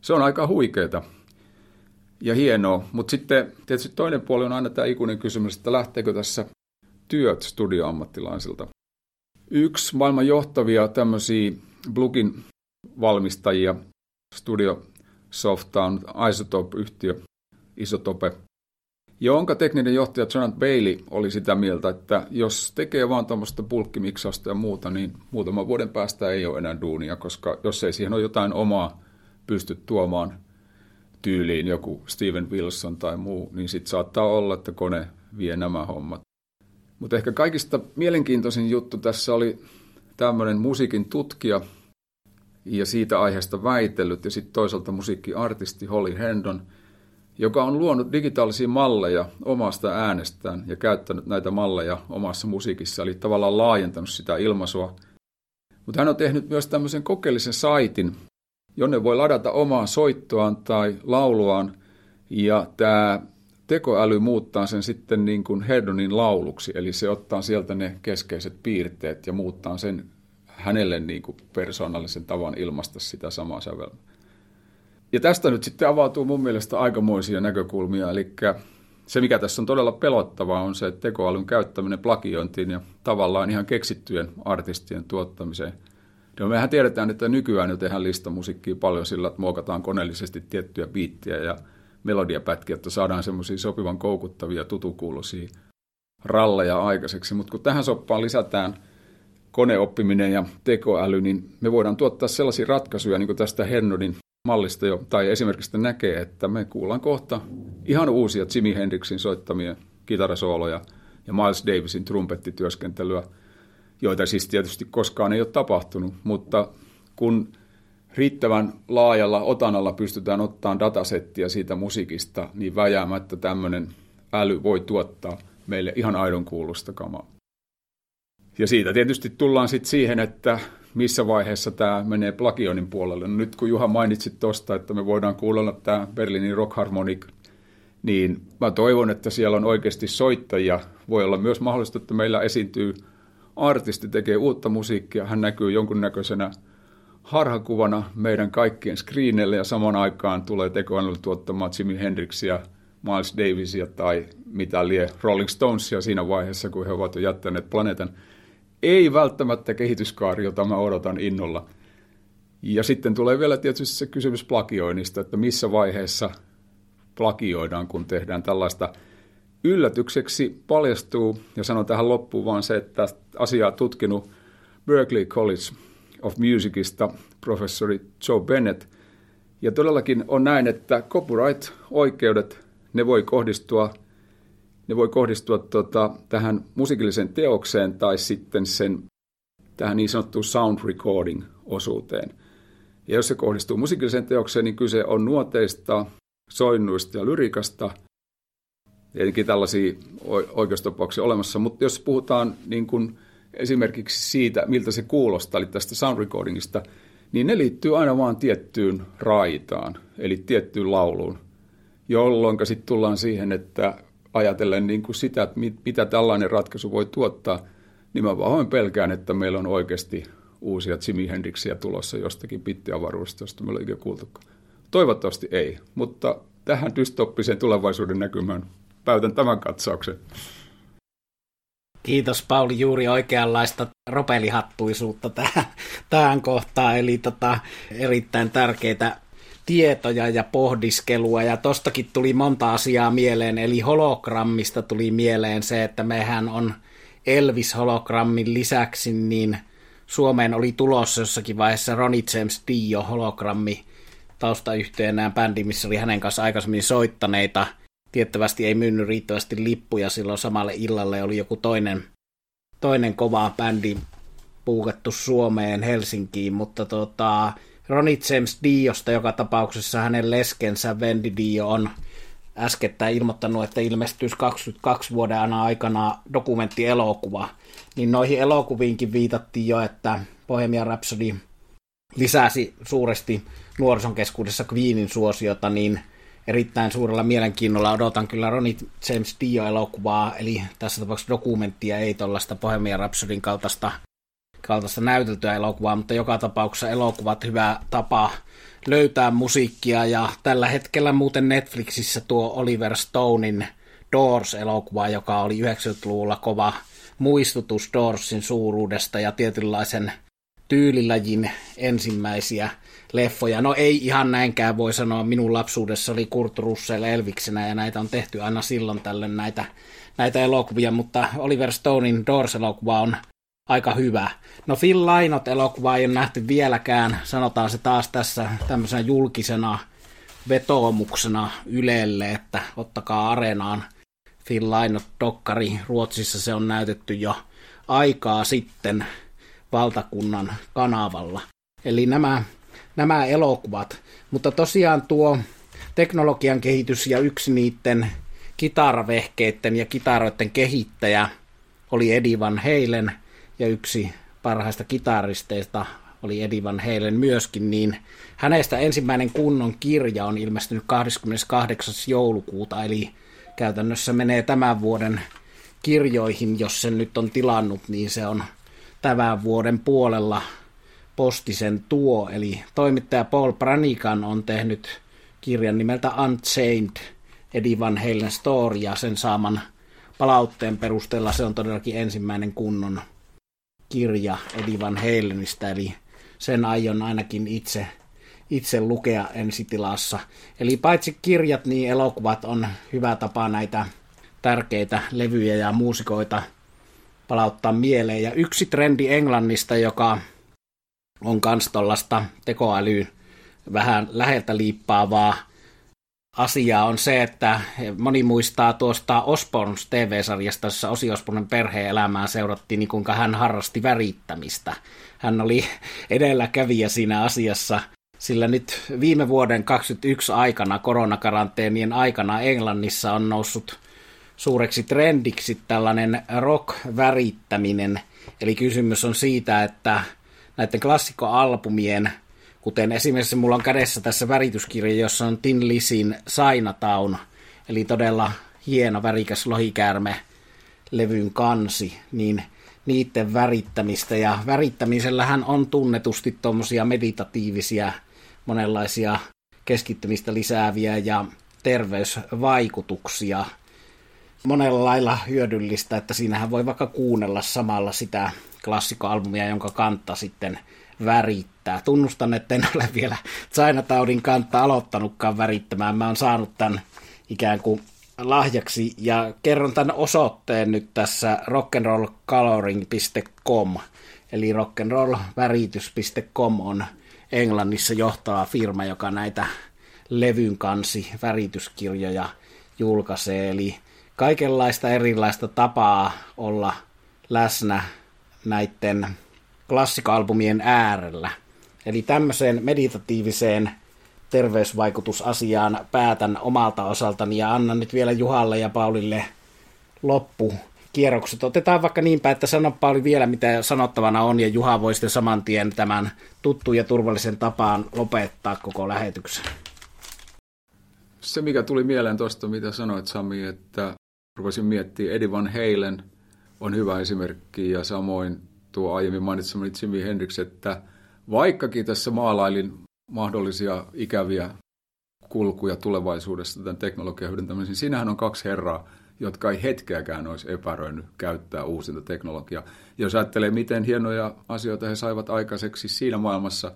Se on aika huikeeta ja hienoa, mutta sitten tietysti toinen puoli on aina tämä ikuinen kysymys, että lähteekö tässä työt studioammattilaisilta. Yksi maailman johtavia tämmöisiä blugin valmistajia, Studio Softa on Isotope-yhtiö, Isotope, jonka tekninen johtaja Jonathan Bailey oli sitä mieltä, että jos tekee vaan tuommoista bulkkimiksausta ja muuta, niin muutaman vuoden päästä ei ole enää duunia, koska jos ei siihen ole jotain omaa pysty tuomaan tyyliin joku Steven Wilson tai muu, niin sitten saattaa olla, että kone vie nämä hommat. Mutta ehkä kaikista mielenkiintoisin juttu tässä oli tämmöinen musiikin tutkija ja siitä aiheesta väitellyt ja sitten toisaalta musiikkiartisti Holly Hendon, joka on luonut digitaalisia malleja omasta äänestään ja käyttänyt näitä malleja omassa musiikissa, eli tavallaan laajentanut sitä ilmaisua. Mutta hän on tehnyt myös tämmöisen kokeellisen saitin, jonne voi ladata omaa soittoaan tai lauluaan, ja tämä tekoäly muuttaa sen sitten niin kuin Herdonin lauluksi, eli se ottaa sieltä ne keskeiset piirteet ja muuttaa sen hänelle niin kuin persoonallisen tavan ilmaista sitä samaa sävelmää. Ja tästä nyt sitten avautuu mun mielestä aikamoisia näkökulmia, eli se mikä tässä on todella pelottavaa on se, että tekoälyn käyttäminen plagiointiin ja tavallaan ihan keksittyjen artistien tuottamiseen – No mehän tiedetään, että nykyään jo tehdään listamusiikkia paljon sillä, että muokataan koneellisesti tiettyjä biittiä ja melodiapätkiä, että saadaan semmoisia sopivan koukuttavia, tutukuuloisia ralleja aikaiseksi. Mutta kun tähän soppaan lisätään koneoppiminen ja tekoäly, niin me voidaan tuottaa sellaisia ratkaisuja, niin kuin tästä Hernodin mallista jo, tai esimerkiksi näkee, että me kuullaan kohta ihan uusia Jimi Hendrixin soittamia kitarasooloja ja Miles Davisin trumpettityöskentelyä – joita siis tietysti koskaan ei ole tapahtunut, mutta kun riittävän laajalla otanalla pystytään ottamaan datasettia siitä musiikista, niin väjäämättä tämmöinen äly voi tuottaa meille ihan aidon kuulosta kamaa. Ja siitä tietysti tullaan sitten siihen, että missä vaiheessa tämä menee plagioinnin puolelle. No nyt kun Juha mainitsit tuosta, että me voidaan kuulla tämä Berliinin Rock Harmonic, niin mä toivon, että siellä on oikeasti soittajia. Voi olla myös mahdollista, että meillä esiintyy artisti tekee uutta musiikkia, hän näkyy jonkunnäköisenä harhakuvana meidän kaikkien screenille ja saman aikaan tulee tekoälyllä tuottamaan Jimi Hendrixia, Miles Davisia tai mitä lie Rolling Stonesia siinä vaiheessa, kun he ovat jo jättäneet planeetan. Ei välttämättä kehityskaari, jota mä odotan innolla. Ja sitten tulee vielä tietysti se kysymys plagioinnista, että missä vaiheessa plagioidaan, kun tehdään tällaista – yllätykseksi paljastuu, ja sanon tähän loppuun vaan se, että asiaa tutkinut Berkeley College of Musicista professori Joe Bennett, ja todellakin on näin, että copyright-oikeudet, ne voi kohdistua, ne voi kohdistua tota, tähän musiikilliseen teokseen tai sitten sen tähän niin sanottuun sound recording-osuuteen. Ja jos se kohdistuu musiikilliseen teokseen, niin kyse on nuoteista, soinnuista ja lyrikasta – tietenkin tällaisia oikeustapauksia olemassa, mutta jos puhutaan niin kuin esimerkiksi siitä, miltä se kuulostaa, eli tästä sound recordingista, niin ne liittyy aina vaan tiettyyn raitaan, eli tiettyyn lauluun, jolloin sitten tullaan siihen, että ajatellen niin kuin sitä, että mitä tällainen ratkaisu voi tuottaa, niin mä vaan pelkään, että meillä on oikeasti uusia Jimi Hendrixiä tulossa jostakin pittiavaruudesta, josta me ollaan kuultukaan. Toivottavasti ei, mutta tähän dystoppiseen tulevaisuuden näkymään päätän tämän katsauksen. Kiitos Pauli, juuri oikeanlaista ropelihattuisuutta tähän, tähän kohtaan, eli tota, erittäin tärkeitä tietoja ja pohdiskelua, ja tostakin tuli monta asiaa mieleen, eli hologrammista tuli mieleen se, että mehän on Elvis-hologrammin lisäksi, niin Suomeen oli tulossa jossakin vaiheessa Ronnie James Dio hologrammi taustayhteenään bändi, missä oli hänen kanssa aikaisemmin soittaneita tiettävästi ei myynyt riittävästi lippuja silloin samalle illalle. Oli joku toinen, toinen kova bändi puukettu Suomeen, Helsinkiin, mutta tota, Ronnie James Diosta joka tapauksessa hänen leskensä Wendy Dio on äskettäin ilmoittanut, että ilmestyisi 22 vuoden aikana dokumenttielokuva, niin noihin elokuviinkin viitattiin jo, että Bohemian Rhapsody lisäsi suuresti nuorison keskuudessa Queenin suosiota, niin erittäin suurella mielenkiinnolla odotan kyllä Ronnie James Dio-elokuvaa, eli tässä tapauksessa dokumenttia, ei tuollaista Bohemian Rhapsodyn kaltaista, kaltaista näyteltyä elokuvaa, mutta joka tapauksessa elokuvat hyvä tapa löytää musiikkia, ja tällä hetkellä muuten Netflixissä tuo Oliver Stonein Doors-elokuva, joka oli 90-luvulla kova muistutus Doorsin suuruudesta ja tietynlaisen tyylilajin ensimmäisiä leffoja. No ei ihan näinkään voi sanoa, minun lapsuudessa oli Kurt Russell Elviksenä ja näitä on tehty aina silloin tällöin näitä, näitä elokuvia, mutta Oliver Stonein Doors-elokuva on aika hyvä. No Phil Lainot elokuva ei ole nähty vieläkään, sanotaan se taas tässä tämmöisenä julkisena vetoomuksena Ylelle, että ottakaa areenaan Phil Lainot dokkari. Ruotsissa se on näytetty jo aikaa sitten valtakunnan kanavalla. Eli nämä, nämä elokuvat. Mutta tosiaan tuo teknologian kehitys ja yksi niiden kitaravehkeiden ja kitaroiden kehittäjä oli Eddie Van Halen – ja yksi parhaista kitaristeista oli Eddie Van Halen myöskin, niin hänestä ensimmäinen kunnon kirja on ilmestynyt 28. joulukuuta, eli käytännössä menee tämän vuoden kirjoihin, jos sen nyt on tilannut, niin se on tämän vuoden puolella postisen tuo, eli toimittaja Paul Branigan on tehnyt kirjan nimeltä Unchained, Eddie Van Halen Story, ja sen saaman palautteen perusteella se on todellakin ensimmäinen kunnon kirja Eddie Van Halenista, eli sen aion ainakin itse, itse lukea ensitilassa. Eli paitsi kirjat, niin elokuvat on hyvä tapa näitä tärkeitä levyjä ja muusikoita palauttaa mieleen. Ja yksi trendi Englannista, joka on kans tuollaista tekoälyyn vähän läheltä liippaavaa asiaa on se, että moni muistaa tuosta Osborns TV-sarjasta, jossa Osi Osbornen perheen elämää seurattiin, niin kuinka hän harrasti värittämistä. Hän oli edelläkävijä siinä asiassa, sillä nyt viime vuoden 2021 aikana, koronakaranteenien aikana Englannissa on noussut suureksi trendiksi tällainen rock-värittäminen. Eli kysymys on siitä, että näiden klassikkoalbumien Kuten esimerkiksi mulla on kädessä tässä värityskirja, jossa on Tin Lisin Sainatown, eli todella hieno värikäs lohikäärme levyn kansi, niin niiden värittämistä. Ja värittämisellähän on tunnetusti tuommoisia meditatiivisia, monenlaisia keskittymistä lisääviä ja terveysvaikutuksia. Monella lailla hyödyllistä, että siinähän voi vaikka kuunnella samalla sitä klassikkoalbumia, jonka kantta sitten värittää. Tunnustan, että en ole vielä Chinatoudin kantta aloittanutkaan värittämään. Mä oon saanut tämän ikään kuin lahjaksi ja kerron tämän osoitteen nyt tässä rock'n'rollcoloring.com eli rock'n'rollväritys.com on Englannissa johtava firma, joka näitä levyn kansi värityskirjoja julkaisee, eli kaikenlaista erilaista tapaa olla läsnä näiden klassikoalbumien äärellä. Eli tämmöiseen meditatiiviseen terveysvaikutusasiaan päätän omalta osaltani ja annan nyt vielä Juhalle ja Paulille loppu kierrokset. Otetaan vaikka niinpä, että sano Pauli vielä mitä sanottavana on ja Juha voi sitten saman tien tämän tuttu ja turvallisen tapaan lopettaa koko lähetyksen. Se mikä tuli mieleen tuosta, mitä sanoit Sami, että rupesin miettimään, Eddie Van Halen on hyvä esimerkki ja samoin tuo aiemmin mainitsemani Jimi Hendrix, että vaikkakin tässä maalailin mahdollisia ikäviä kulkuja tulevaisuudessa tämän teknologian hyödyntämisen, niin siinähän on kaksi herraa, jotka ei hetkeäkään olisi epäröinyt käyttää uusinta teknologiaa. Jos ajattelee, miten hienoja asioita he saivat aikaiseksi siinä maailmassa,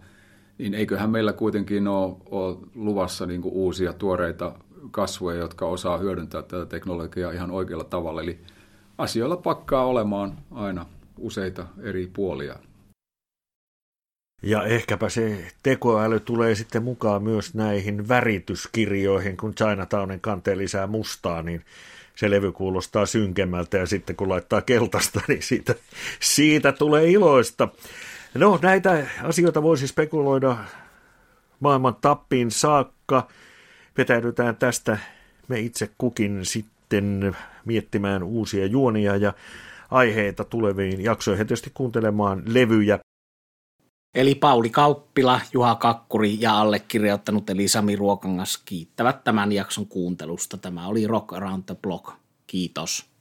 niin eiköhän meillä kuitenkin ole, ole luvassa niin uusia tuoreita kasvoja, jotka osaa hyödyntää tätä teknologiaa ihan oikealla tavalla. Eli asioilla pakkaa olemaan aina useita eri puolia. Ja ehkäpä se tekoäly tulee sitten mukaan myös näihin värityskirjoihin, kun Chinatownin kanteen lisää mustaa, niin se levy kuulostaa synkemmältä ja sitten kun laittaa keltaista, niin siitä, siitä tulee iloista. No näitä asioita voisi spekuloida maailman tappiin saakka. Vetäydytään tästä me itse kukin sitten miettimään uusia juonia ja aiheita tuleviin jaksoihin ja tietysti kuuntelemaan levyjä. Eli Pauli Kauppila, Juha Kakkuri ja allekirjoittanut eli Sami Ruokangas kiittävät tämän jakson kuuntelusta. Tämä oli Rock Around the Block. Kiitos.